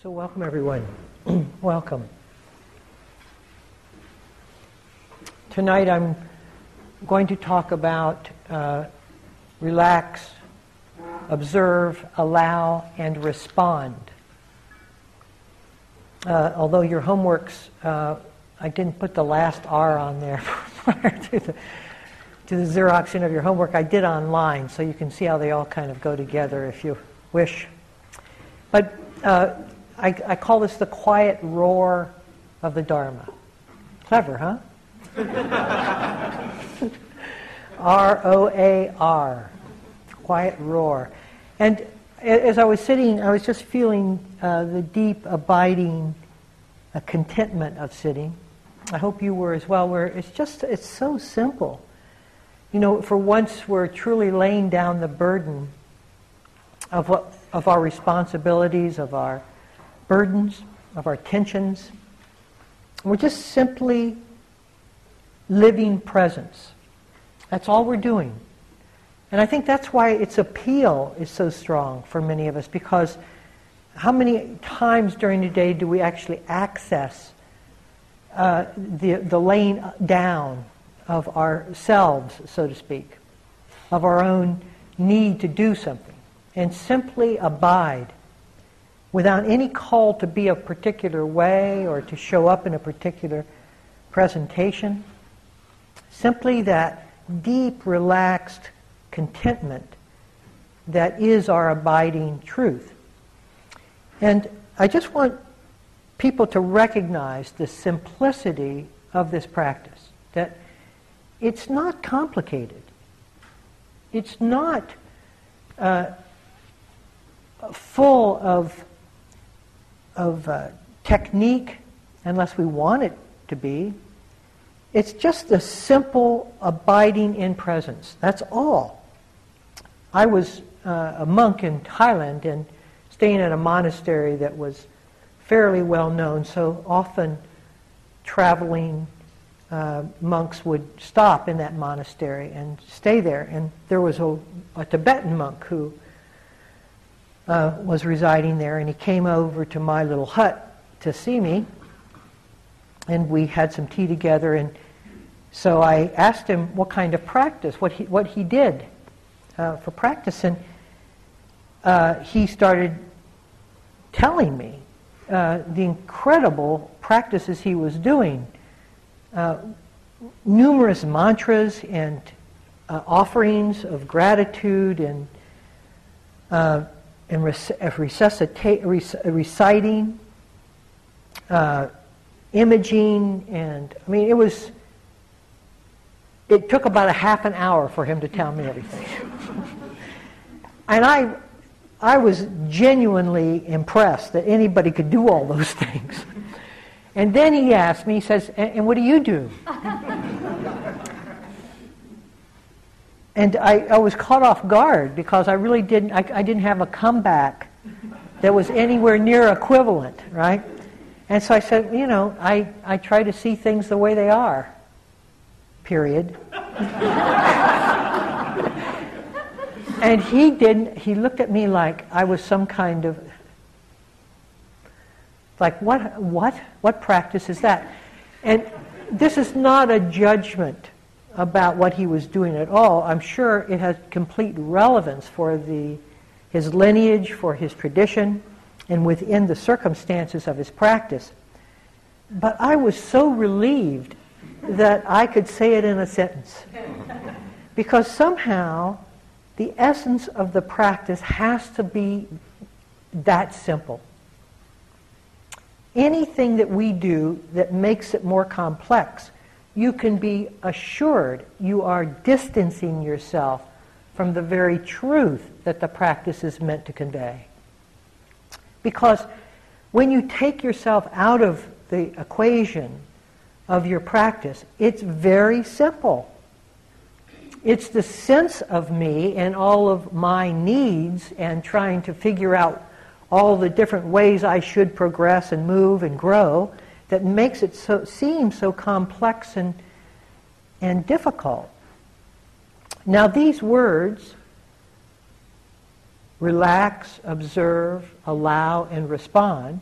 So, welcome everyone. welcome. Tonight I'm going to talk about uh, relax, observe, allow, and respond. Uh, although your homeworks, uh, I didn't put the last R on there prior to the, to the Xeroxing of your homework. I did online, so you can see how they all kind of go together if you wish. But uh, I, I call this the quiet roar of the Dharma. Clever, huh? R O A R. Quiet roar. And as I was sitting, I was just feeling uh, the deep, abiding uh, contentment of sitting. I hope you were as well, where it's just, it's so simple. You know, for once we're truly laying down the burden of, what, of our responsibilities, of our burdens, of our tensions. We're just simply living presence. That's all we're doing. And I think that's why its appeal is so strong for many of us, because how many times during the day do we actually access uh, the, the laying down of ourselves, so to speak, of our own need to do something, and simply abide without any call to be a particular way or to show up in a particular presentation. Simply that deep, relaxed contentment that is our abiding truth. And I just want people to recognize the simplicity of this practice, that it's not complicated. It's not uh, full of of uh, technique unless we want it to be. It's just a simple abiding in presence. That's all. I was uh, a monk in Thailand and staying at a monastery that was fairly well known, so often traveling uh, monks would stop in that monastery and stay there. And there was a, a Tibetan monk who uh, was residing there, and he came over to my little hut to see me, and we had some tea together. And so I asked him what kind of practice, what he what he did uh, for practice, and uh, he started telling me uh, the incredible practices he was doing, uh, numerous mantras and uh, offerings of gratitude and and resuscita- reciting, uh, imaging, and I mean, it was. It took about a half an hour for him to tell me everything, and I, I was genuinely impressed that anybody could do all those things. And then he asked me, he says, "And, what do you do?" And I, I was caught off guard because I really didn't, I, I didn't have a comeback that was anywhere near equivalent, right? And so I said, you know, I, I try to see things the way they are, period. and he didn't, he looked at me like I was some kind of, like, what, what, what practice is that? And this is not a judgment about what he was doing at all, I'm sure it has complete relevance for the, his lineage, for his tradition, and within the circumstances of his practice. But I was so relieved that I could say it in a sentence. Because somehow the essence of the practice has to be that simple. Anything that we do that makes it more complex you can be assured you are distancing yourself from the very truth that the practice is meant to convey. Because when you take yourself out of the equation of your practice, it's very simple. It's the sense of me and all of my needs and trying to figure out all the different ways I should progress and move and grow that makes it so, seem so complex and, and difficult. Now, these words relax, observe, allow, and respond,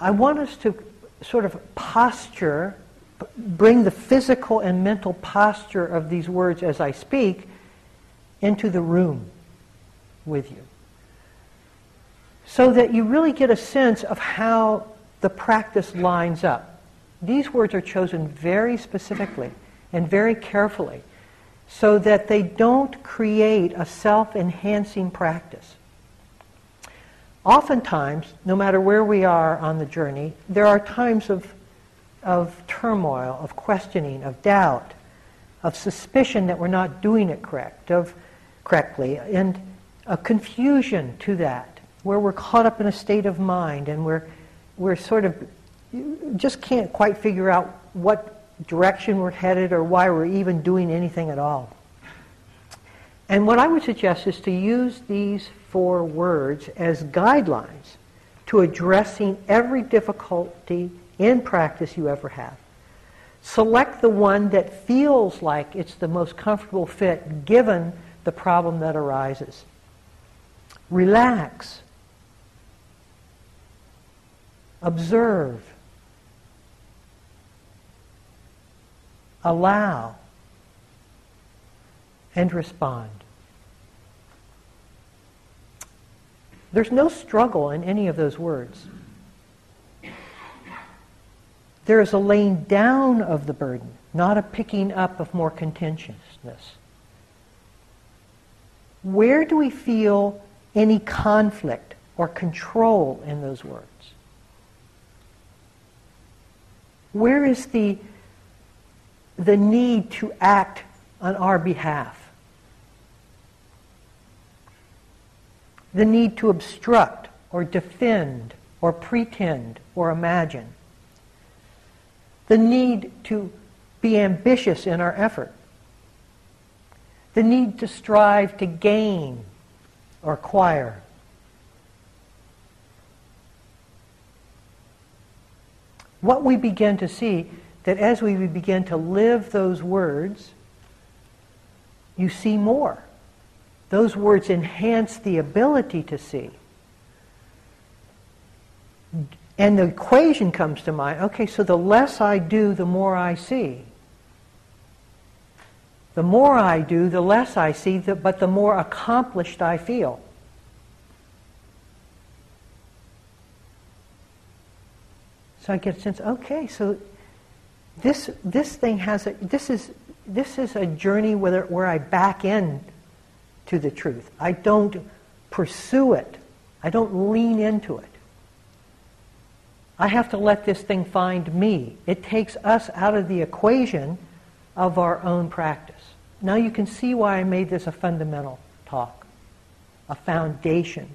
I want us to sort of posture, bring the physical and mental posture of these words as I speak into the room with you. So that you really get a sense of how the practice lines up. These words are chosen very specifically and very carefully so that they don't create a self-enhancing practice. Oftentimes, no matter where we are on the journey, there are times of, of turmoil, of questioning, of doubt, of suspicion that we're not doing it correct, of correctly, and a confusion to that, where we're caught up in a state of mind and we're, we're sort of just can't quite figure out what direction we're headed or why we're even doing anything at all. And what I would suggest is to use these four words as guidelines to addressing every difficulty in practice you ever have. Select the one that feels like it's the most comfortable fit given the problem that arises. Relax. Observe. allow, and respond. There's no struggle in any of those words. There is a laying down of the burden, not a picking up of more contentiousness. Where do we feel any conflict or control in those words? Where is the the need to act on our behalf, the need to obstruct or defend or pretend or imagine, the need to be ambitious in our effort, the need to strive to gain or acquire. What we begin to see that as we begin to live those words, you see more. Those words enhance the ability to see. And the equation comes to mind okay, so the less I do, the more I see. The more I do, the less I see, but the more accomplished I feel. So I get a sense, okay, so this, this thing has a, this is, this is a journey where, where I back in to the truth. I don't pursue it. I don't lean into it. I have to let this thing find me. It takes us out of the equation of our own practice. Now you can see why I made this a fundamental talk, a foundation.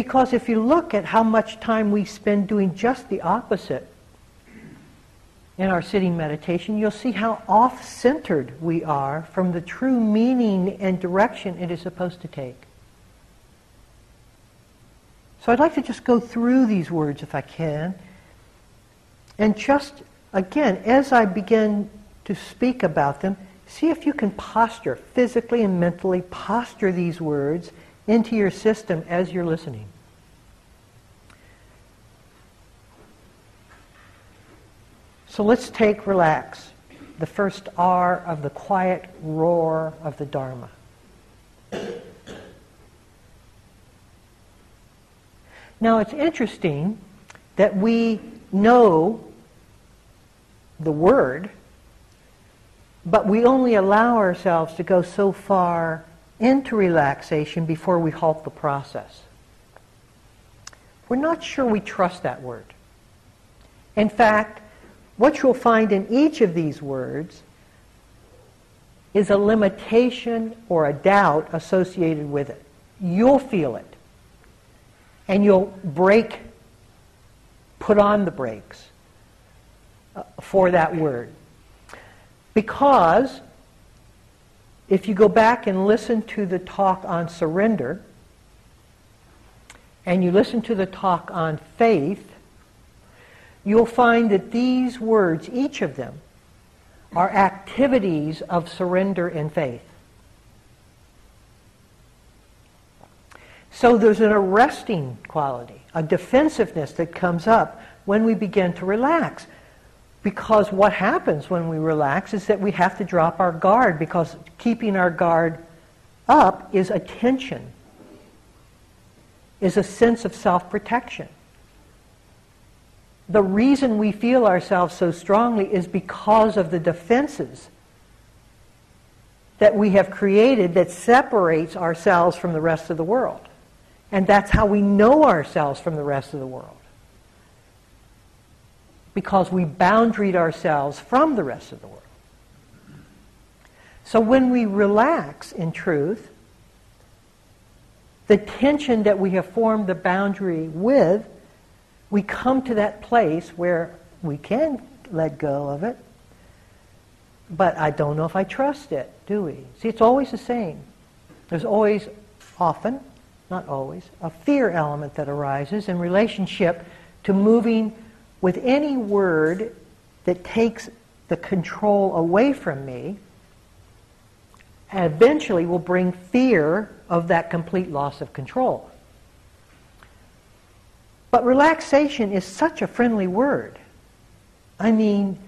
Because if you look at how much time we spend doing just the opposite, in our sitting meditation, you'll see how off centered we are from the true meaning and direction it is supposed to take. So I'd like to just go through these words if I can. And just, again, as I begin to speak about them, see if you can posture, physically and mentally, posture these words into your system as you're listening. So let's take relax, the first R of the quiet roar of the Dharma. Now it's interesting that we know the word, but we only allow ourselves to go so far into relaxation before we halt the process. We're not sure we trust that word. In fact, what you'll find in each of these words is a limitation or a doubt associated with it. You'll feel it. And you'll break, put on the brakes uh, for that word. Because if you go back and listen to the talk on surrender, and you listen to the talk on faith, you'll find that these words, each of them, are activities of surrender and faith. So there's an arresting quality, a defensiveness that comes up when we begin to relax. Because what happens when we relax is that we have to drop our guard because keeping our guard up is attention, is a sense of self-protection. The reason we feel ourselves so strongly is because of the defenses that we have created that separates ourselves from the rest of the world. And that's how we know ourselves from the rest of the world because we boundaried ourselves from the rest of the world. So when we relax in truth, the tension that we have formed the boundary with, we come to that place where we can let go of it, but I don't know if I trust it, do we? See, it's always the same. There's always, often, not always, a fear element that arises in relationship to moving with any word that takes the control away from me, and eventually will bring fear of that complete loss of control. But relaxation is such a friendly word. I mean,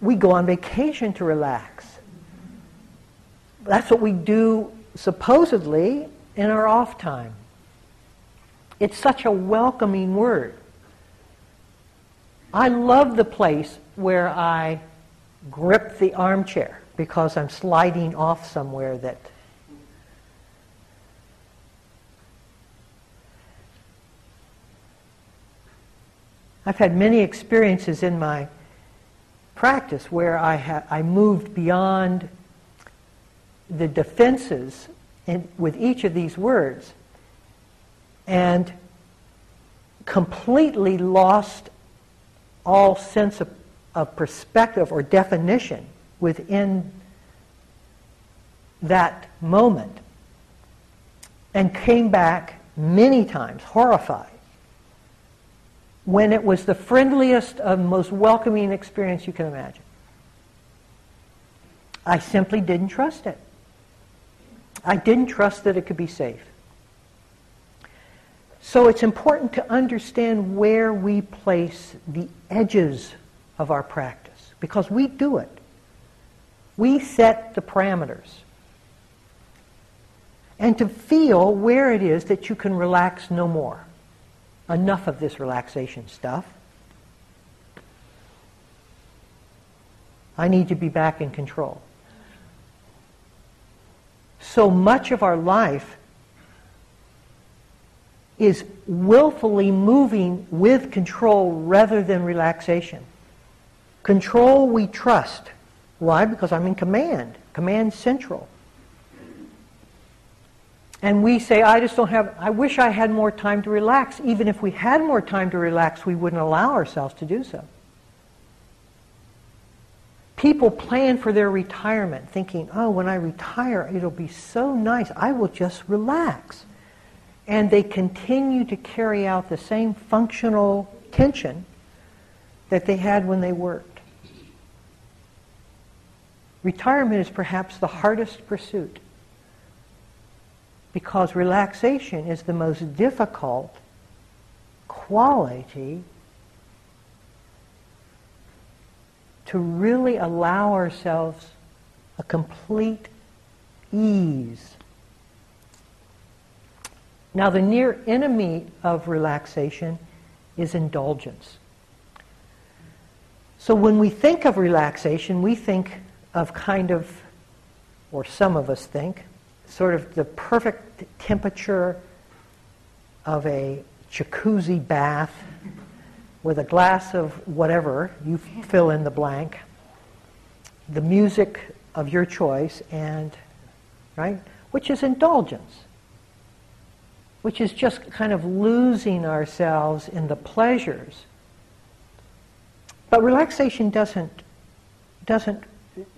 we go on vacation to relax. That's what we do supposedly in our off time. It's such a welcoming word. I love the place where I grip the armchair because I'm sliding off somewhere that I've had many experiences in my practice where I, ha- I moved beyond the defenses in, with each of these words and completely lost all sense of, of perspective or definition within that moment and came back many times horrified when it was the friendliest and most welcoming experience you can imagine. I simply didn't trust it. I didn't trust that it could be safe. So it's important to understand where we place the edges of our practice because we do it. We set the parameters. And to feel where it is that you can relax no more. Enough of this relaxation stuff. I need to be back in control. So much of our life is willfully moving with control rather than relaxation. Control we trust. Why? Because I'm in command. Command central. And we say, I just don't have, I wish I had more time to relax. Even if we had more time to relax, we wouldn't allow ourselves to do so. People plan for their retirement thinking, oh, when I retire, it'll be so nice. I will just relax and they continue to carry out the same functional tension that they had when they worked. Retirement is perhaps the hardest pursuit because relaxation is the most difficult quality to really allow ourselves a complete ease now, the near enemy of relaxation is indulgence. So when we think of relaxation, we think of kind of, or some of us think, sort of the perfect temperature of a jacuzzi bath with a glass of whatever, you fill in the blank, the music of your choice, and, right, which is indulgence which is just kind of losing ourselves in the pleasures. But relaxation doesn't, doesn't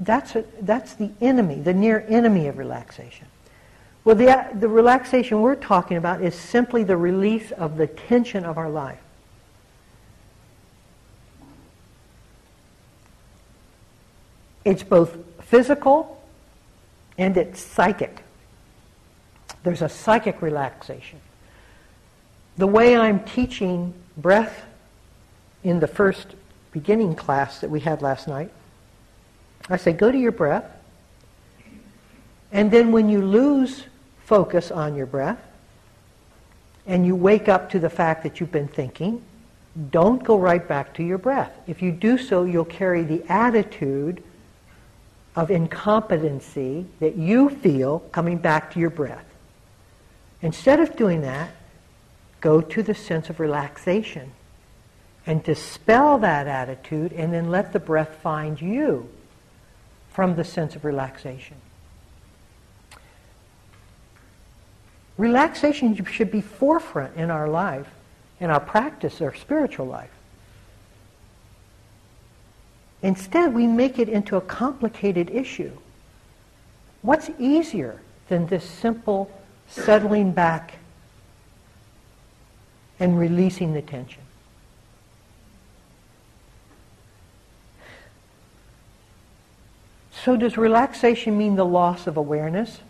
that's, a, that's the enemy, the near enemy of relaxation. Well, the, the relaxation we're talking about is simply the release of the tension of our life. It's both physical and it's psychic. There's a psychic relaxation. the way I'm teaching breath in the first beginning class that we had last night, I say, go to your breath. And then when you lose focus on your breath, and you wake up to the fact that you've been thinking, don't go right back to your breath. If you do so, you'll carry the attitude of incompetency that you feel coming back to your breath. Instead of doing that, go to the sense of relaxation and dispel that attitude and then let the breath find you from the sense of relaxation. Relaxation should be forefront in our life, in our practice, our spiritual life. Instead, we make it into a complicated issue. What's easier than this simple settling back and releasing the tension? So does relaxation mean the loss of awareness?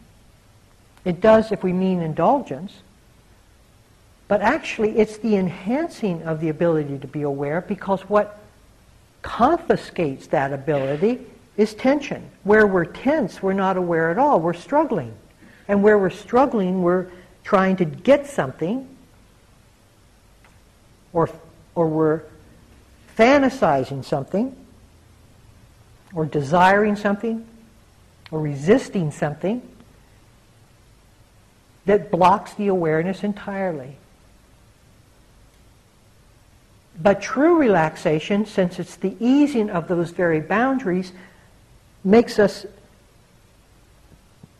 It does if we mean indulgence. But actually, it's the enhancing of the ability to be aware because what confiscates that ability is tension. Where we're tense, we're not aware at all. We're struggling. And where we're struggling, we're trying to get something or, or we're fantasizing something or desiring something or resisting something that blocks the awareness entirely. But true relaxation, since it's the easing of those very boundaries, makes us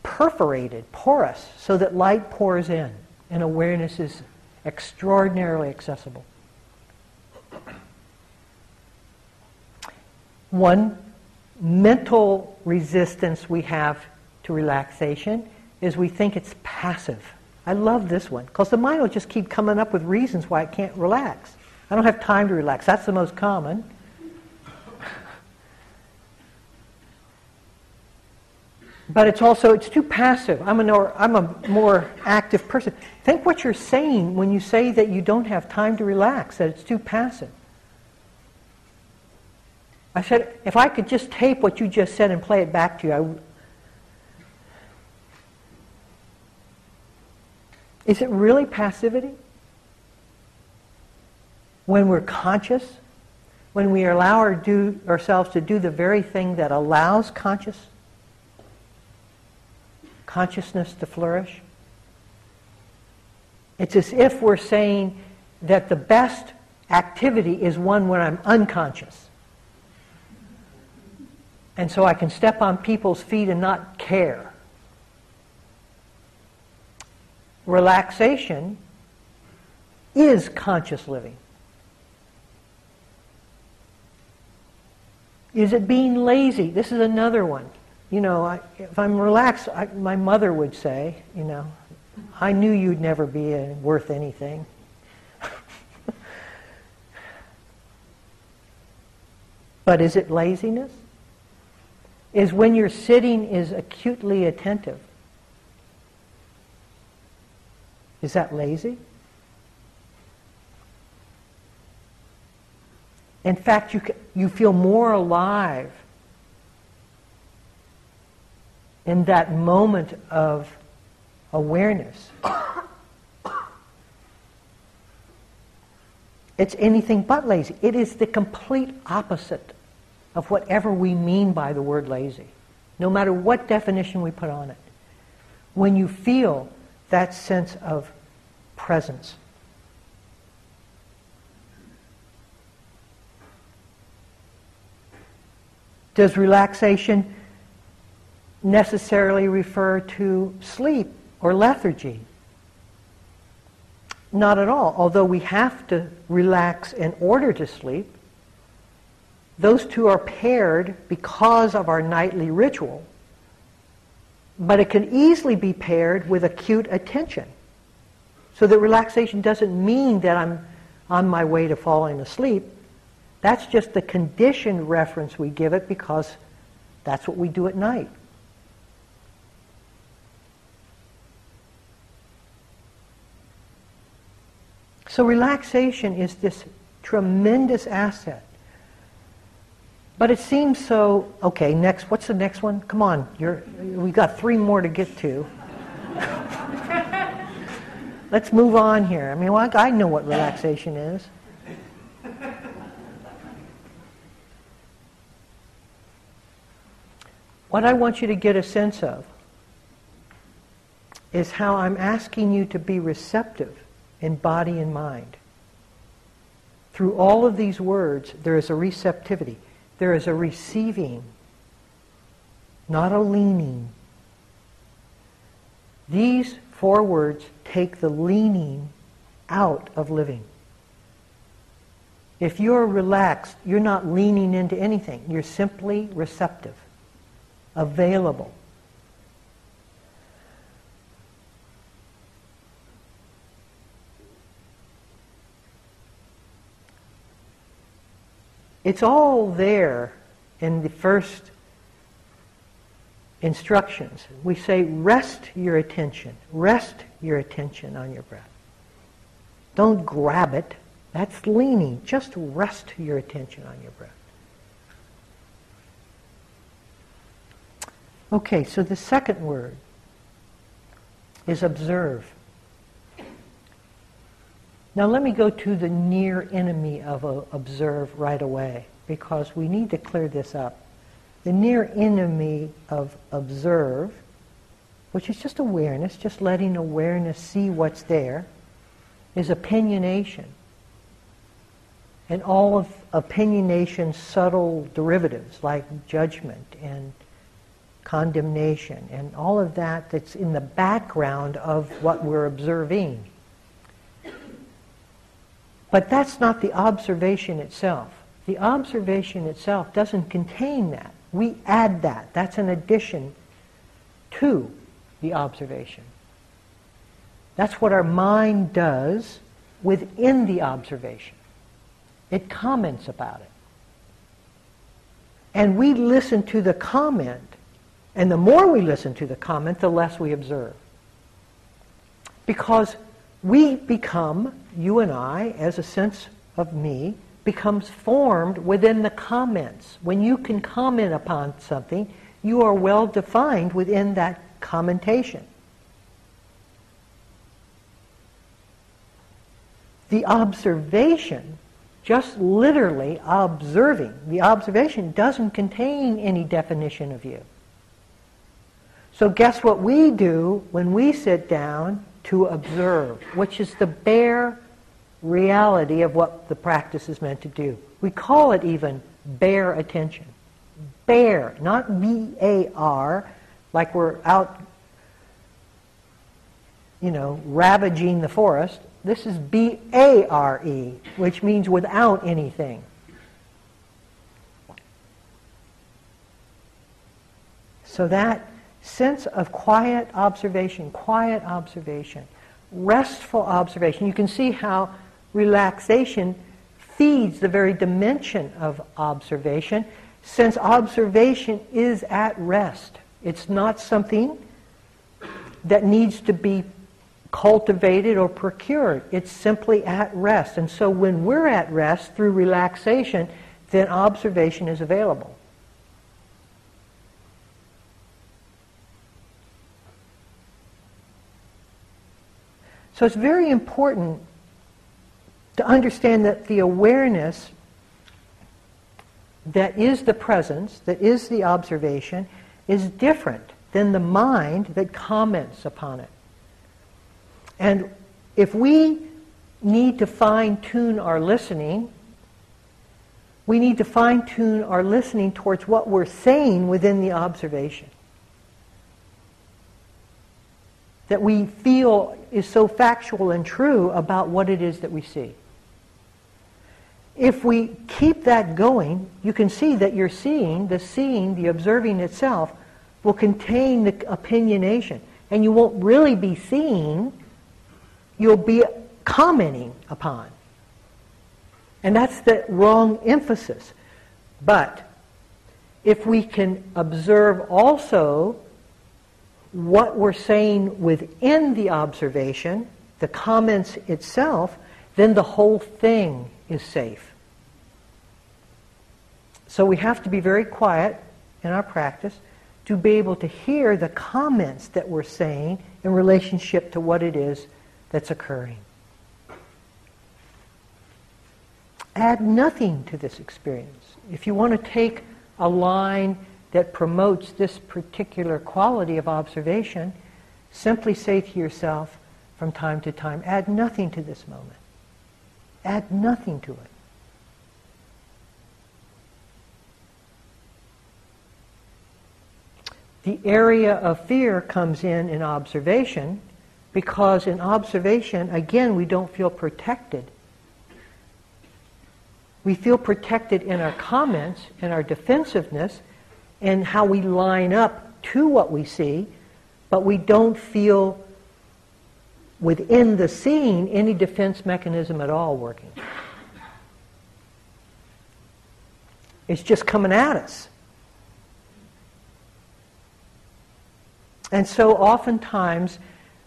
perforated, porous, so that light pours in and awareness is extraordinarily accessible. One mental resistance we have to relaxation is we think it's passive. I love this one because the mind will just keep coming up with reasons why it can't relax. I don't have time to relax. That's the most common. but it's also it's too passive. I'm a more, I'm a more active person. Think what you're saying when you say that you don't have time to relax. That it's too passive. I said, if I could just tape what you just said and play it back to you, I, Is it really passivity? When we're conscious, when we allow our do, ourselves to do the very thing that allows conscious consciousness to flourish. It's as if we're saying that the best activity is one when I'm unconscious. And so I can step on people's feet and not care. Relaxation is conscious living. Is it being lazy? This is another one. You know, I, if I'm relaxed, I, my mother would say, you know, I knew you'd never be a, worth anything. but is it laziness? Is when you're sitting is acutely attentive. Is that lazy? In fact, you, you feel more alive in that moment of awareness. It's anything but lazy. It is the complete opposite of whatever we mean by the word lazy, no matter what definition we put on it. When you feel that sense of presence. Does relaxation necessarily refer to sleep or lethargy? Not at all. Although we have to relax in order to sleep, those two are paired because of our nightly ritual. But it can easily be paired with acute attention. So that relaxation doesn't mean that I'm on my way to falling asleep. That's just the conditioned reference we give it because that's what we do at night. So relaxation is this tremendous asset. But it seems so, okay, next, what's the next one? Come on, you're, we got three more to get to. Let's move on here. I mean, well, I know what relaxation is. What I want you to get a sense of is how I'm asking you to be receptive in body and mind. Through all of these words, there is a receptivity. There is a receiving, not a leaning. These four words take the leaning out of living. If you're relaxed, you're not leaning into anything. You're simply receptive, available. It's all there in the first instructions. We say, rest your attention. Rest your attention on your breath. Don't grab it. That's leaning. Just rest your attention on your breath. Okay, so the second word is observe. Now let me go to the near enemy of observe right away because we need to clear this up. The near enemy of observe, which is just awareness, just letting awareness see what's there, is opinionation. And all of opinionation's subtle derivatives like judgment and condemnation and all of that that's in the background of what we're observing. But that's not the observation itself. The observation itself doesn't contain that. We add that. That's an addition to the observation. That's what our mind does within the observation. It comments about it. And we listen to the comment, and the more we listen to the comment, the less we observe. Because we become, you and I, as a sense of me, becomes formed within the comments. When you can comment upon something, you are well defined within that commentation. The observation, just literally observing, the observation doesn't contain any definition of you. So guess what we do when we sit down to observe, which is the bare reality of what the practice is meant to do. We call it even bare attention. Bare, not B-A-R, like we're out, you know, ravaging the forest. This is B-A-R-E, which means without anything. So that sense of quiet observation, quiet observation, restful observation. You can see how relaxation feeds the very dimension of observation, since observation is at rest. It's not something that needs to be cultivated or procured. It's simply at rest. And so when we're at rest through relaxation, then observation is available. So it's very important to understand that the awareness that is the presence, that is the observation, is different than the mind that comments upon it. And if we need to fine tune our listening, we need to fine tune our listening towards what we're saying within the observation. That we feel is so factual and true about what it is that we see. If we keep that going, you can see that you're seeing, the seeing, the observing itself, will contain the opinionation. And you won't really be seeing, you'll be commenting upon. And that's the wrong emphasis. But if we can observe also what we're saying within the observation, the comments itself, then the whole thing is safe. So we have to be very quiet in our practice to be able to hear the comments that we're saying in relationship to what it is that's occurring. Add nothing to this experience. If you want to take a line that promotes this particular quality of observation, simply say to yourself from time to time, add nothing to this moment. Add nothing to it. The area of fear comes in in observation because in observation, again, we don't feel protected. We feel protected in our comments, in our defensiveness, and how we line up to what we see, but we don't feel within the scene any defense mechanism at all working. It's just coming at us. And so oftentimes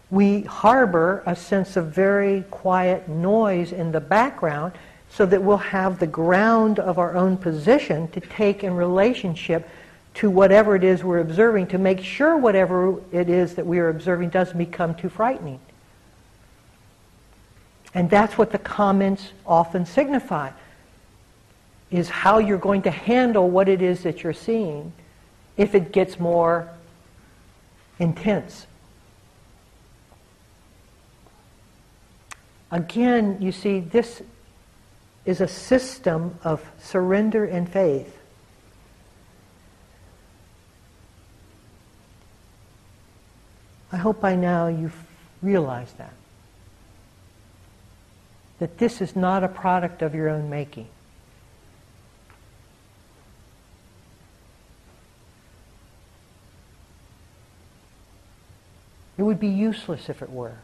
we harbor a sense of very quiet noise in the background so that we'll have the ground of our own position to take in relationship to whatever it is we're observing to make sure whatever it is that we are observing doesn't become too frightening. And that's what the comments often signify, is how you're going to handle what it is that you're seeing if it gets more intense. Again, you see, this is a system of surrender and faith. I hope by now you've realized that. That this is not a product of your own making. It would be useless if it were.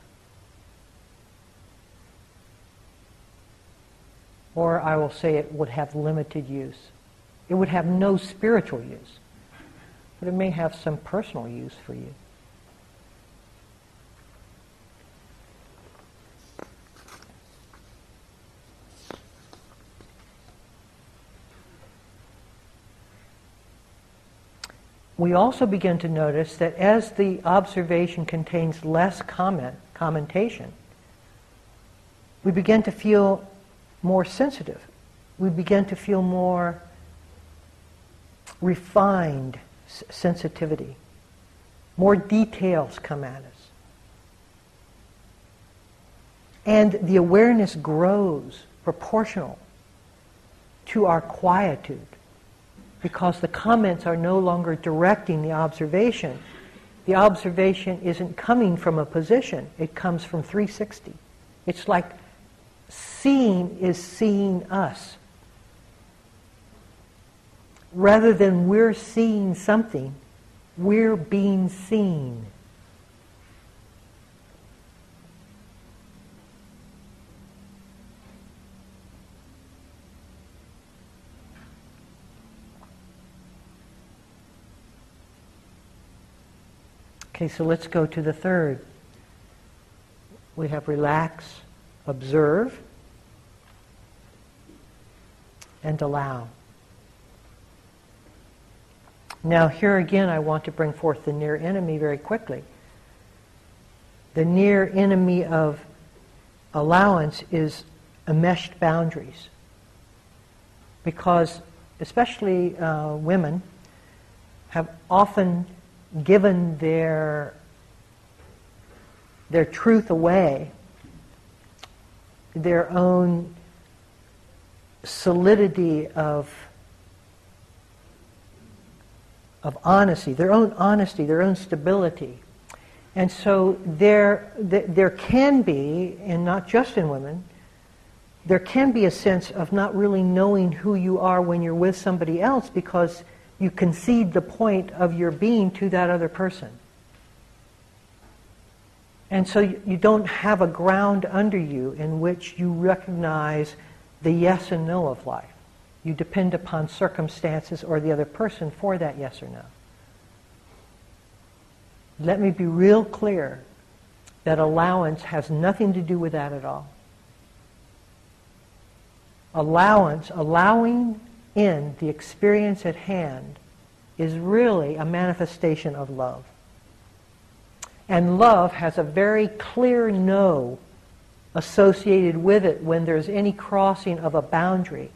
Or I will say it would have limited use. It would have no spiritual use, but it may have some personal use for you. We also begin to notice that as the observation contains less comment, commentation, we begin to feel more sensitive. We begin to feel more refined sensitivity. More details come at us. And the awareness grows proportional to our quietude because the comments are no longer directing the observation. The observation isn't coming from a position, it comes from 360. It's like seeing is seeing us. Rather than we're seeing something, we're being seen. Okay, so let's go to the third. We have relax, observe, and allow. Now, here again, I want to bring forth the near enemy very quickly. The near enemy of allowance is enmeshed boundaries. Because, especially uh, women, have often given their, their truth away, their own solidity of, of honesty, their own honesty, their own stability. And so there, there can be, and not just in women, there can be a sense of not really knowing who you are when you're with somebody else because you concede the point of your being to that other person. And so you don't have a ground under you in which you recognize the yes and no of life. You depend upon circumstances or the other person for that yes or no. Let me be real clear that allowance has nothing to do with that at all. allowance, allowing in the experience at hand is really a manifestation of love. And love has a very clear no associated with it when there's any crossing of a boundary.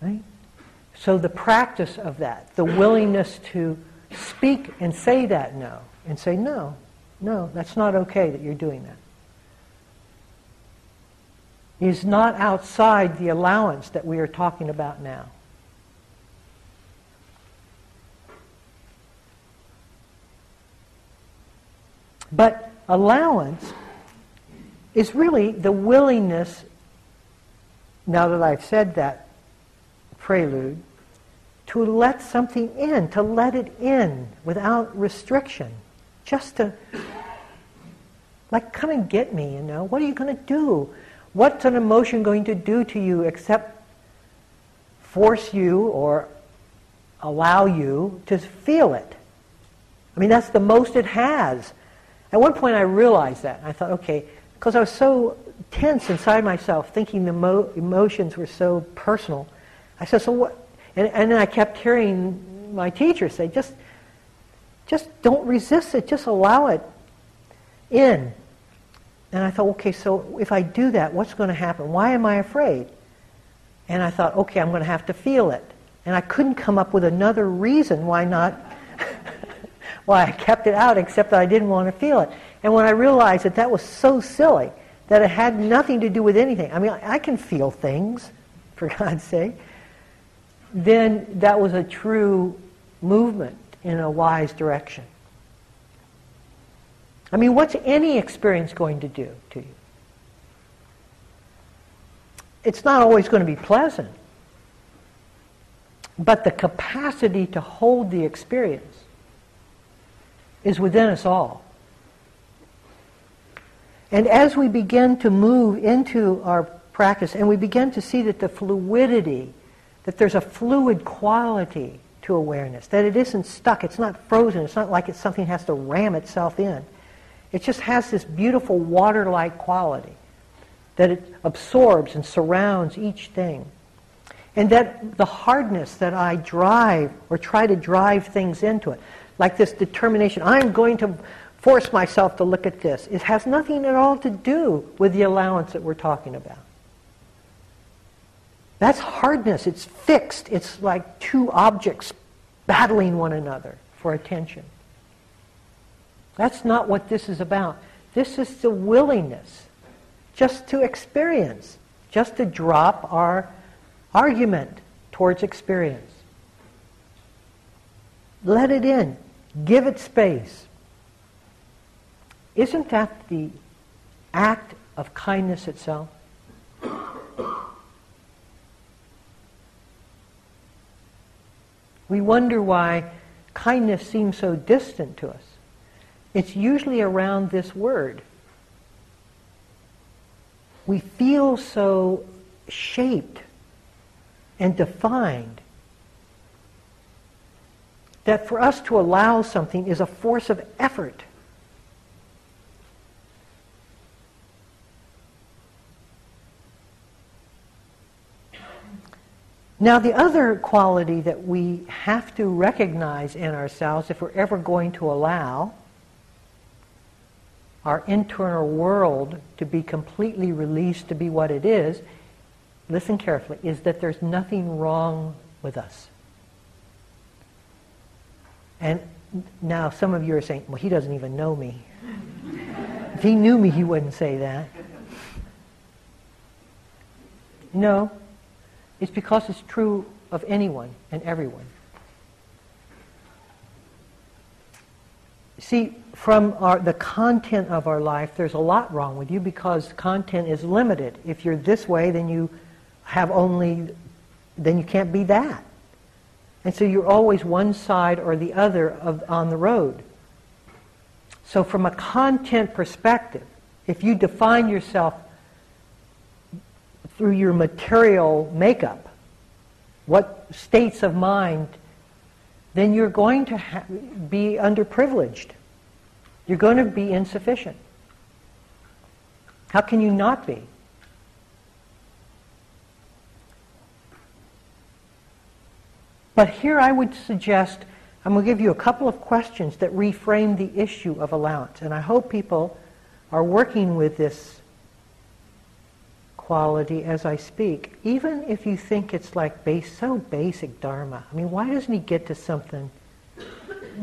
Right? So the practice of that, the willingness to speak and say that no, and say, no, no, that's not okay that you're doing that is not outside the allowance that we are talking about now. But allowance is really the willingness, now that I've said that prelude, to let something in, to let it in without restriction. Just to, like, come and get me, you know. What are you going to do? What's an emotion going to do to you except force you or allow you to feel it? I mean, that's the most it has. At one point, I realized that. I thought, okay, because I was so tense inside myself, thinking the mo- emotions were so personal. I said, so what? And, and then I kept hearing my teacher say, just, just don't resist it. Just allow it in. And I thought, okay, so if I do that, what's going to happen? Why am I afraid? And I thought, okay, I'm going to have to feel it. And I couldn't come up with another reason why not, why I kept it out, except that I didn't want to feel it. And when I realized that that was so silly, that it had nothing to do with anything. I mean, I can feel things, for God's sake. Then that was a true movement in a wise direction. I mean, what's any experience going to do to you? It's not always going to be pleasant. But the capacity to hold the experience is within us all. And as we begin to move into our practice and we begin to see that the fluidity, that there's a fluid quality to awareness, that it isn't stuck, it's not frozen, it's not like it's something has to ram itself in. It just has this beautiful water-like quality that it absorbs and surrounds each thing. And that the hardness that I drive or try to drive things into it, like this determination, I'm going to force myself to look at this, it has nothing at all to do with the allowance that we're talking about. That's hardness. It's fixed. It's like two objects battling one another for attention. That's not what this is about. This is the willingness just to experience, just to drop our argument towards experience. Let it in. Give it space. Isn't that the act of kindness itself? We wonder why kindness seems so distant to us. It's usually around this word. We feel so shaped and defined that for us to allow something is a force of effort. Now, the other quality that we have to recognize in ourselves if we're ever going to allow our internal world to be completely released to be what it is, listen carefully, is that there's nothing wrong with us. And now some of you are saying, well, he doesn't even know me. if he knew me, he wouldn't say that. No, it's because it's true of anyone and everyone. See, from our, the content of our life, there's a lot wrong with you because content is limited. If you're this way, then you have only, then you can't be that. And so you're always one side or the other of, on the road. So from a content perspective, if you define yourself through your material makeup, what states of mind then you're going to ha- be underprivileged. You're going to be insufficient. How can you not be? But here I would suggest, I'm going to give you a couple of questions that reframe the issue of allowance. And I hope people are working with this quality as I speak, even if you think it's like base, so basic Dharma. I mean, why doesn't he get to something?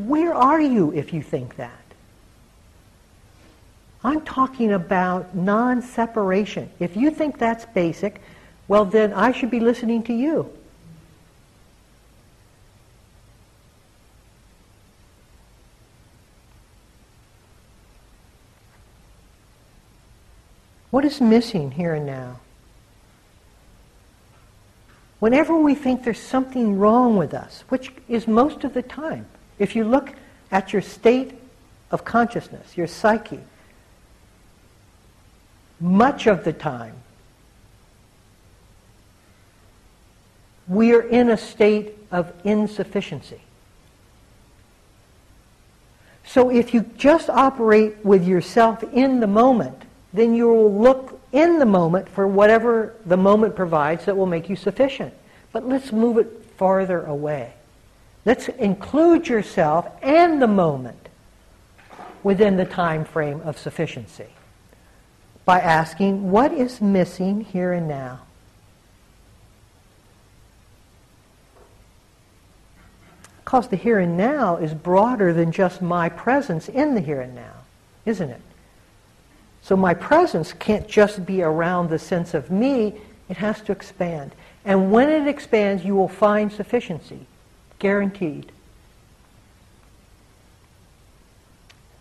Where are you if you think that? I'm talking about non-separation. If you think that's basic, well then I should be listening to you. What is missing here and now? Whenever we think there's something wrong with us, which is most of the time, if you look at your state of consciousness, your psyche, much of the time, we are in a state of insufficiency. So if you just operate with yourself in the moment, then you will look in the moment for whatever the moment provides that will make you sufficient. But let's move it farther away. Let's include yourself and the moment within the time frame of sufficiency by asking, what is missing here and now? Because the here and now is broader than just my presence in the here and now, isn't it? So my presence can't just be around the sense of me, it has to expand. And when it expands, you will find sufficiency, guaranteed.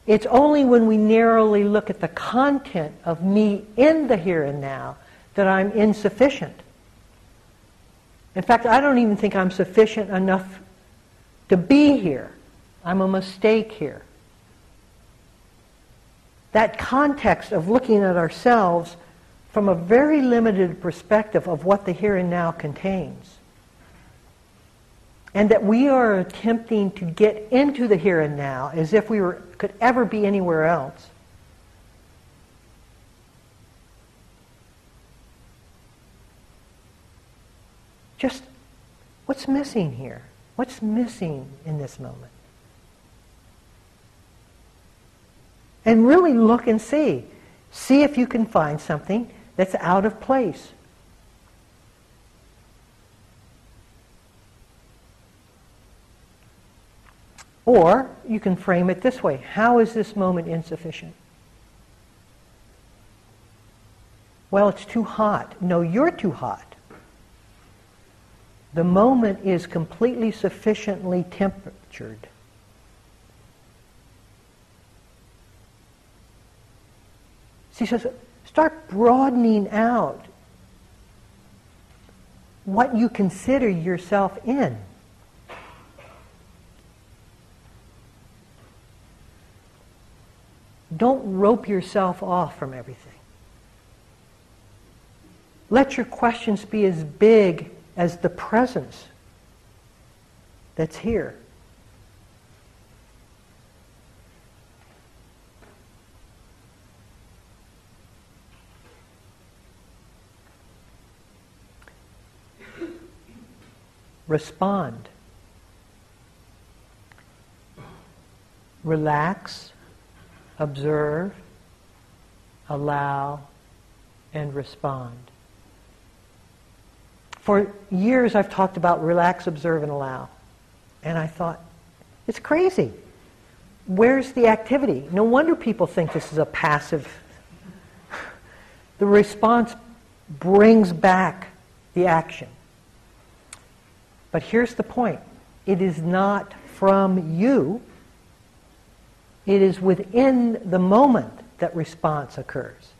It's only when we narrowly look at the content of me in the here and now that I'm insufficient. In fact, I don't even think I'm sufficient enough to be here. I'm a mistake here that context of looking at ourselves from a very limited perspective of what the here and now contains. And that we are attempting to get into the here and now as if we were, could ever be anywhere else. Just what's missing here? What's missing in this moment? And really look and see. See if you can find something that's out of place. Or you can frame it this way How is this moment insufficient? Well, it's too hot. No, you're too hot. The moment is completely sufficiently temperatured. So says, start broadening out what you consider yourself in. Don't rope yourself off from everything. Let your questions be as big as the presence that's here. Respond. Relax, observe, allow, and respond. For years I've talked about relax, observe, and allow. And I thought, it's crazy. Where's the activity? No wonder people think this is a passive. The response brings back the action. But here's the point it is not from you, it is within the moment that response occurs.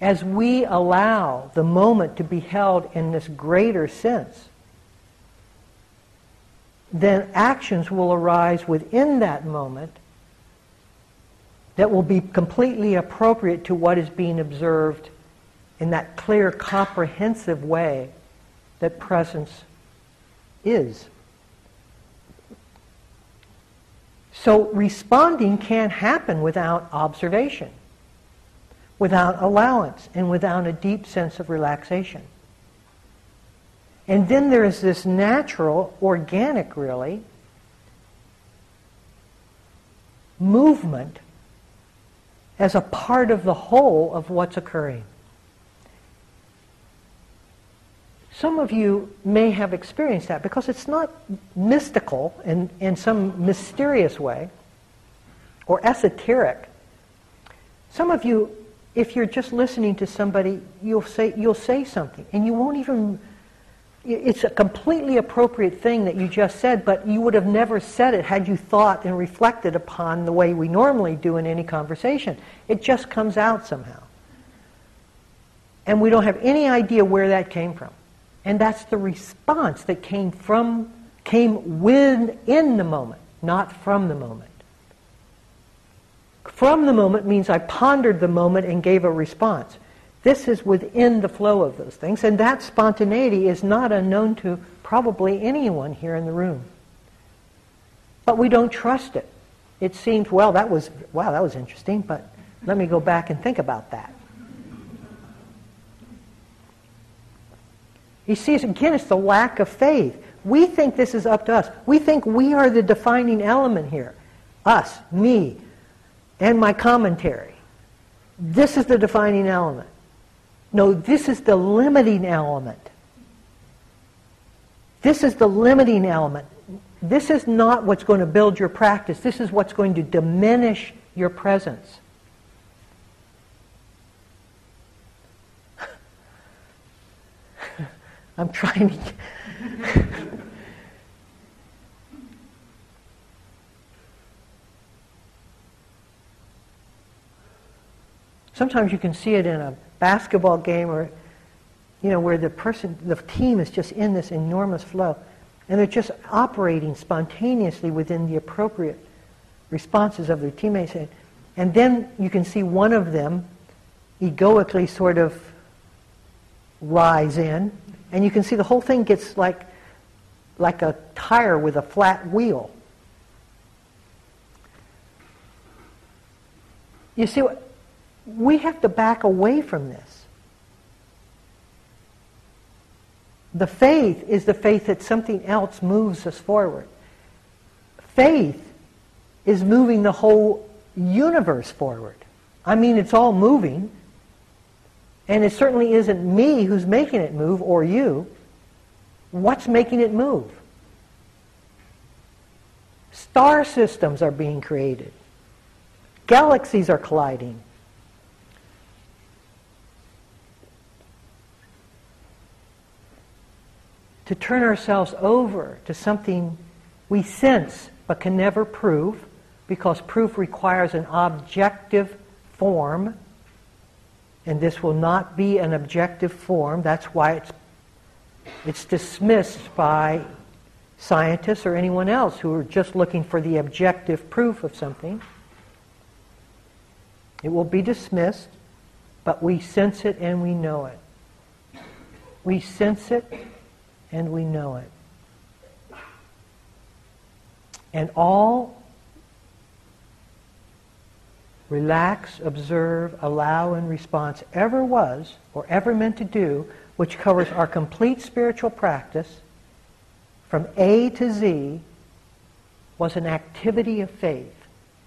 As we allow the moment to be held in this greater sense, then actions will arise within that moment that will be completely appropriate to what is being observed in that clear, comprehensive way that presence is. So responding can't happen without observation. without allowance and without a deep sense of relaxation. And then there is this natural, organic really, movement as a part of the whole of what's occurring. Some of you may have experienced that because it's not mystical in, in some mysterious way or esoteric. Some of you, if you're just listening to somebody, you'll say, you'll say something and you won't even it's a completely appropriate thing that you just said, but you would have never said it had you thought and reflected upon the way we normally do in any conversation. It just comes out somehow. And we don't have any idea where that came from. And that's the response that came from came within the moment, not from the moment. From the moment means I pondered the moment and gave a response. This is within the flow of those things, and that spontaneity is not unknown to probably anyone here in the room. But we don't trust it. It seems, well, that was, wow, that was interesting, but let me go back and think about that. You see, again, it's the lack of faith. We think this is up to us. We think we are the defining element here. Us, me, and my commentary. This is the defining element. No, this is the limiting element. This is the limiting element. This is not what's going to build your practice. This is what's going to diminish your presence. I'm trying to. Sometimes you can see it in a basketball game or, you know, where the person, the team is just in this enormous flow. And they're just operating spontaneously within the appropriate responses of their teammates. And then you can see one of them egoically sort of rise in, and you can see the whole thing gets like, like a tire with a flat wheel. You see we have to back away from this. The faith is the faith that something else moves us forward. Faith is moving the whole universe forward. I mean, it's all moving. And it certainly isn't me who's making it move or you. What's making it move? Star systems are being created. Galaxies are colliding. to turn ourselves over to something we sense but can never prove because proof requires an objective form and this will not be an objective form. That's why it's it's dismissed by scientists or anyone else who are just looking for the objective proof of something. It will be dismissed but we sense it and we know it. We sense it and we know it. And all relax, observe, allow, and response ever was or ever meant to do, which covers our complete spiritual practice from A to Z, was an activity of faith.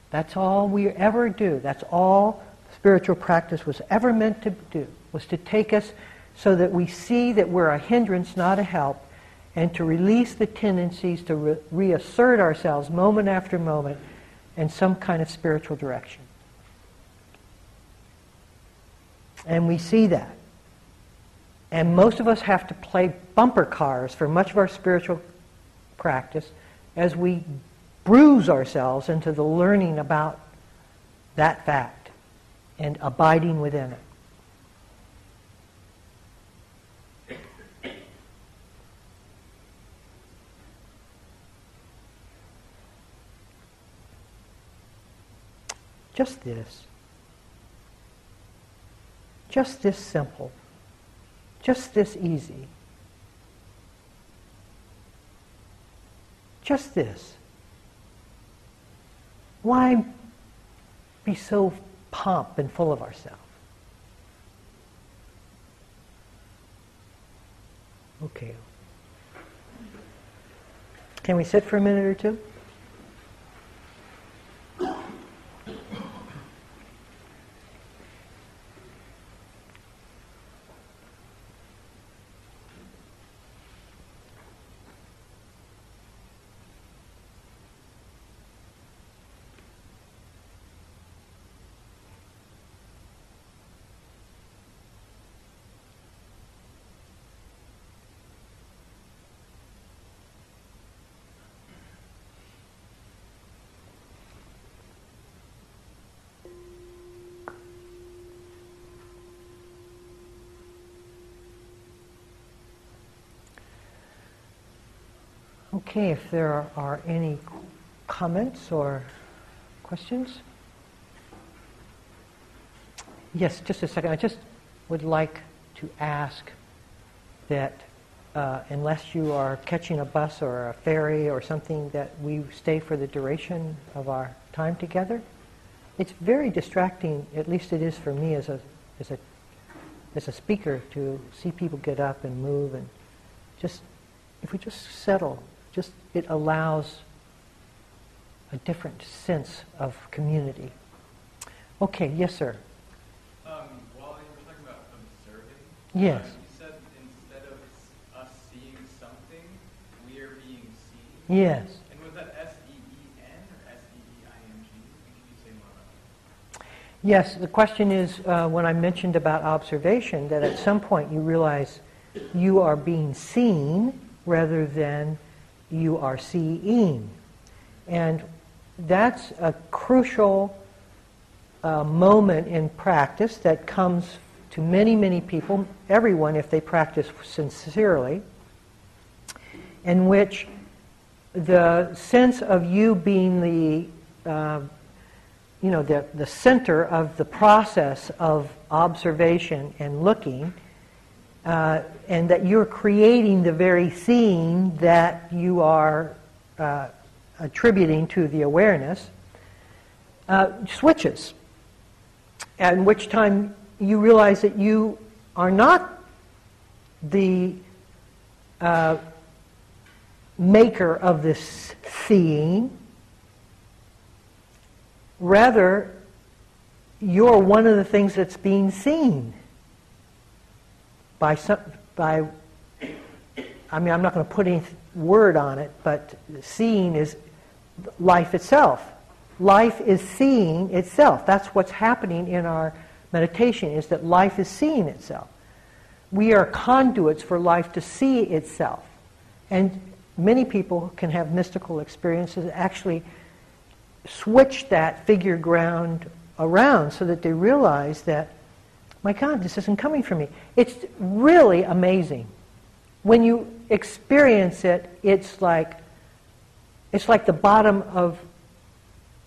That's all we ever do. That's all spiritual practice was ever meant to do, was to take us so that we see that we're a hindrance, not a help, and to release the tendencies to re- reassert ourselves moment after moment in some kind of spiritual direction. And we see that. And most of us have to play bumper cars for much of our spiritual practice as we bruise ourselves into the learning about that fact and abiding within it. Just this. Just this simple, just this easy, just this. Why be so pomp and full of ourselves? Okay. Can we sit for a minute or two? Okay, if there are any comments or questions? Yes, just a second. I just would like to ask that uh, unless you are catching a bus or a ferry or something, that we stay for the duration of our time together. It's very distracting, at least it is for me as a, as a, as a speaker, to see people get up and move and just, if we just settle just it allows a different sense of community. Okay, yes, sir. Um, while you were talking about observing, yes. Um, you said instead of us seeing something, we are being seen. Yes. And was that S E E N or S E E I N G? Could you say more about that? Yes, the question is uh, when I mentioned about observation, that at some point you realize you are being seen rather than you are seeing. And that's a crucial uh, moment in practice that comes to many, many people, everyone if they practice sincerely, in which the sense of you being the, uh, you know, the, the center of the process of observation and looking uh, and that you're creating the very scene that you are uh, attributing to the awareness, uh, switches. At which time you realize that you are not the uh, maker of this seeing, rather, you're one of the things that's being seen by some, by, I mean, I'm not going to put any word on it, but seeing is life itself. Life is seeing itself. That's what's happening in our meditation, is that life is seeing itself. We are conduits for life to see itself. And many people can have mystical experiences actually switch that figure ground around so that they realize that my God, this isn't coming from me. It's really amazing. When you experience it, it's like it's like the bottom of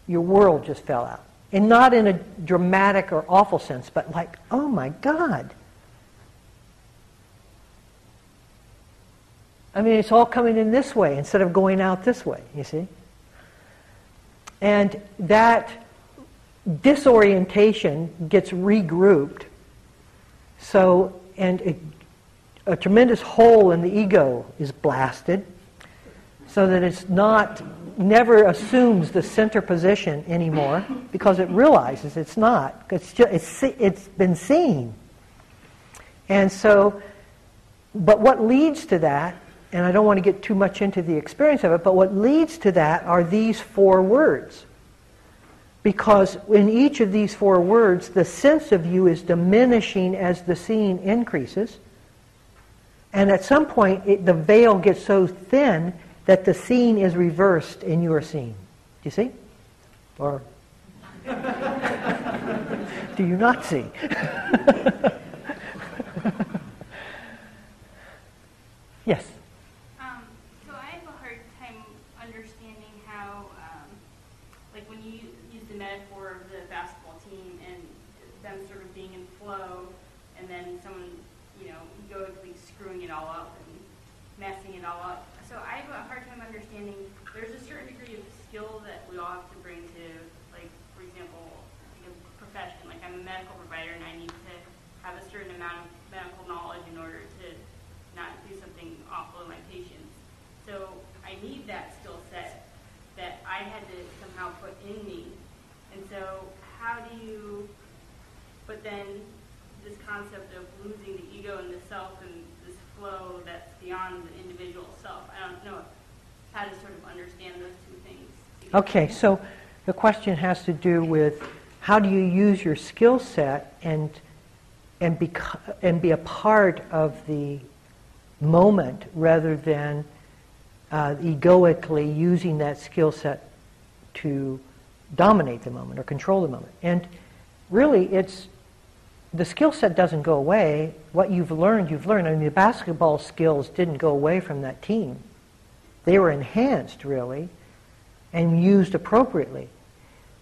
your world just fell out. And not in a dramatic or awful sense, but like, oh my God. I mean, it's all coming in this way instead of going out this way, you see? And that disorientation gets regrouped so, and a, a tremendous hole in the ego is blasted so that it's not, never assumes the center position anymore because it realizes it's not. It's, just, it's, it's been seen. And so, but what leads to that, and I don't want to get too much into the experience of it, but what leads to that are these four words because in each of these four words, the sense of you is diminishing as the seeing increases. And at some point, it, the veil gets so thin that the seeing is reversed in your seeing. Do you see? Or do you not see? yes. medical provider and I need to have a certain amount of medical knowledge in order to not do something I need that skill set that I had to somehow put in me. And so, how do you, but then this concept of losing the ego and the self and this flow that's beyond the individual self, I don't know how to sort of understand those two things. Okay, so the question has to do with how do you use your skill set and and be and be a part of the moment rather than uh, egoically using that skill set to dominate the moment or control the moment. And really, it's the skill set doesn't go away. What you've learned, you've learned. I mean, the basketball skills didn't go away from that team. They were enhanced, really, and used appropriately.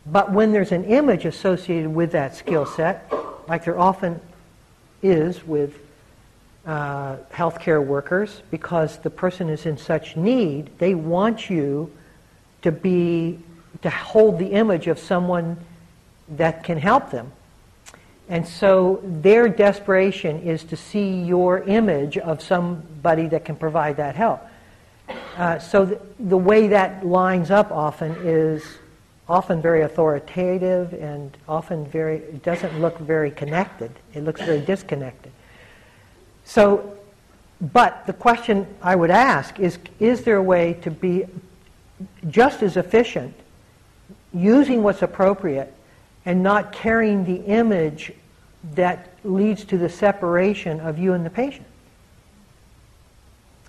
But when there's an image associated with that skill set, like there often is with uh, healthcare workers, because the person is in such need, they want you to be to hold the image of someone that can help them. And so their desperation is to see your image of somebody that can provide that help. Uh, so the, the way that lines up often is often very authoritative and often very, it doesn't look very connected. It looks very disconnected. So, but the question I would ask is, is there a way to be just as efficient using what's appropriate and not carrying the image that leads to the separation of you and the patient?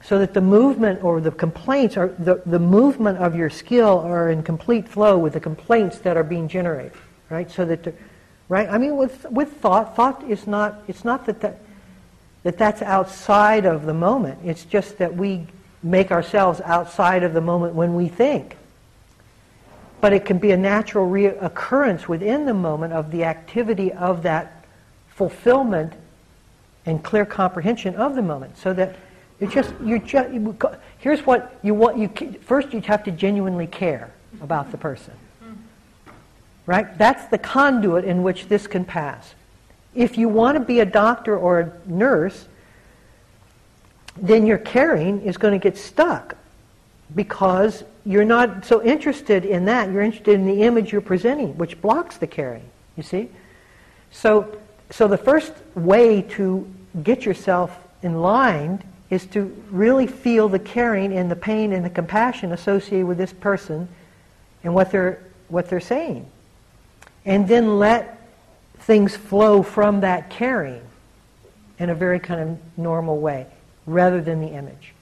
so that the movement or the complaints are the, the movement of your skill are in complete flow with the complaints that are being generated right? So that the, right? I mean with with thought thought is not it's not that that that that's outside of the moment. It's just that we make ourselves outside of the moment when we think but it can be a natural reoccurrence within the moment of the activity of that fulfillment and clear comprehension of the moment so that you just, you just, here's what you want. You first, you have to genuinely care about the person, right? That's the conduit in which this can pass. If you want to be a doctor or a nurse, then your caring is going to get stuck because you're not so interested in that. You're interested in the image you're presenting, which blocks the caring. You see, so so the first way to get yourself in line is to really feel the caring and the pain and the compassion associated with this person and what they're, what they're saying. And then let things flow from that caring in a very kind of normal way rather than the image.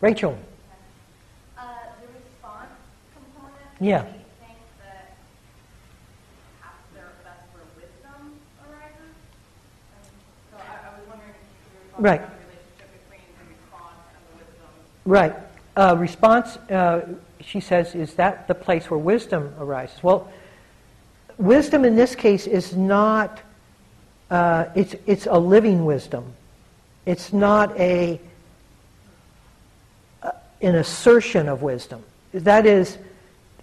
Rachel. Yeah. Right. Right. Uh, response, uh, she says, is that the place where wisdom arises? Well, wisdom in this case is not, uh, it's, it's a living wisdom. It's not a, uh, an assertion of wisdom. That is,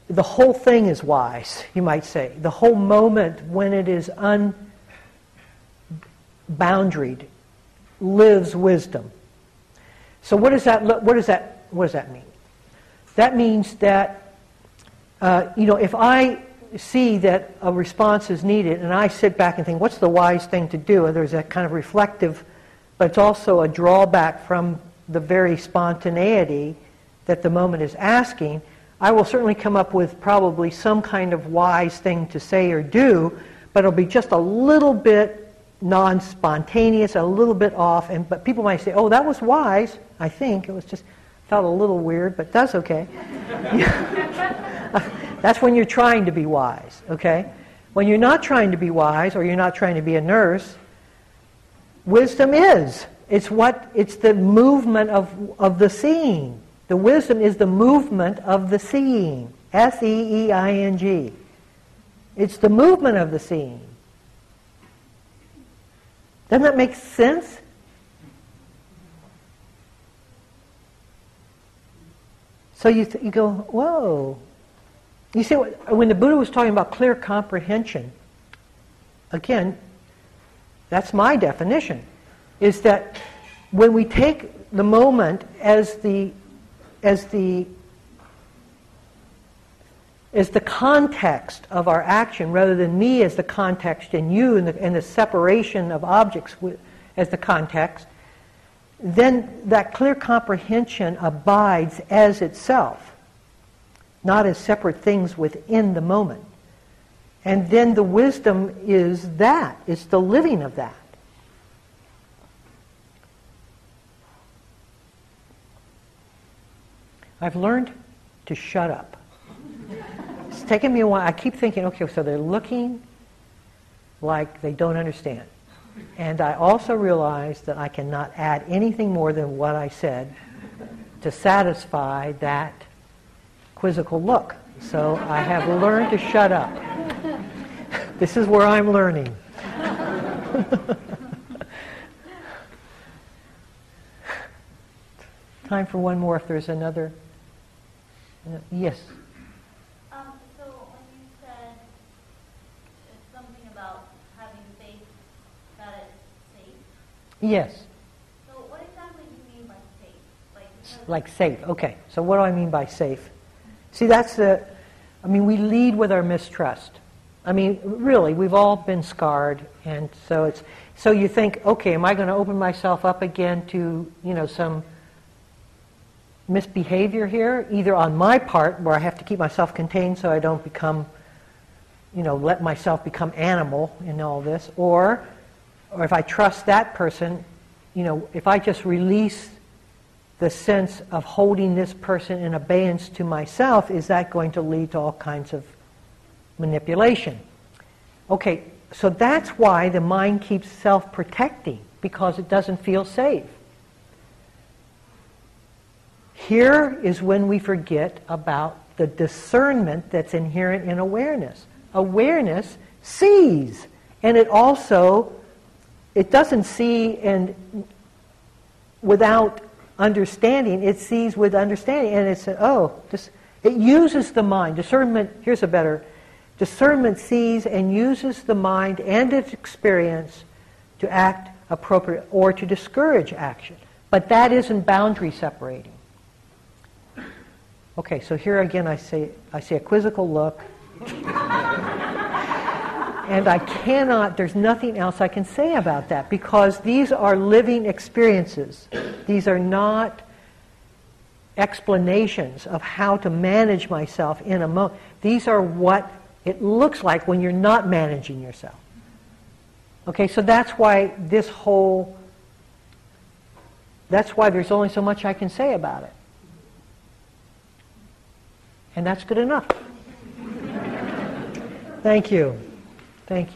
the whole thing is wise, you might say. The whole moment when it is unboundaried lives wisdom. So what does that what does that what does that mean? That means that uh, you know if I see that a response is needed and I sit back and think what's the wise thing to do, there's that kind of reflective, but it's also a drawback from the very spontaneity that the moment is asking I will certainly come up with probably some kind of wise thing to say or do, but it'll be just a little bit non-spontaneous, a little bit off. And but people might say, "Oh, that was wise." I think it was just felt a little weird, but that's okay. that's when you're trying to be wise. Okay, when you're not trying to be wise, or you're not trying to be a nurse, wisdom is. It's what it's the movement of of the seeing. The wisdom is the movement of the seeing. S E E I N G. It's the movement of the seeing. Doesn't that make sense? So you, th- you go, whoa. You see, when the Buddha was talking about clear comprehension, again, that's my definition, is that when we take the moment as the as the as the context of our action rather than me as the context and you and the, and the separation of objects with, as the context, then that clear comprehension abides as itself, not as separate things within the moment. And then the wisdom is that, it's the living of that. I've learned to shut up. It's taken me a while. I keep thinking, okay, so they're looking like they don't understand. And I also realize that I cannot add anything more than what I said to satisfy that quizzical look. So I have learned to shut up. This is where I'm learning. Time for one more if there's another. Uh, yes. Um, so when you said something about having faith that it's safe, Yes. so what exactly do you mean by safe? Like, Like safe. Okay. So what do I mean by safe? See, that's the. I mean, we lead with our mistrust. I mean, really, we've all been scarred, and so it's. So you think, okay, am I going to open myself up again to, you know, some misbehavior here, either on my part, where I have to keep myself contained so I don't become, you know, let myself become animal in all this, or, or if I trust that person, you know, if I just release the sense of holding this person in abeyance to myself, is that going to lead to all kinds of manipulation? Okay, so that's why the mind keeps self protecting, because it doesn't feel safe. Here is when we forget about the discernment that's inherent in awareness. Awareness sees, and it also it doesn't see and without understanding. It sees with understanding, and it's oh, this, it uses the mind. Discernment. Here's a better. Discernment sees and uses the mind and its experience to act appropriate or to discourage action. But that isn't boundary separating. Okay, so here again I see, I see a quizzical look. and I cannot, there's nothing else I can say about that because these are living experiences. These are not explanations of how to manage myself in a moment. These are what it looks like when you're not managing yourself. Okay, so that's why this whole, that's why there's only so much I can say about it. And that's good enough. Thank you. Thank you.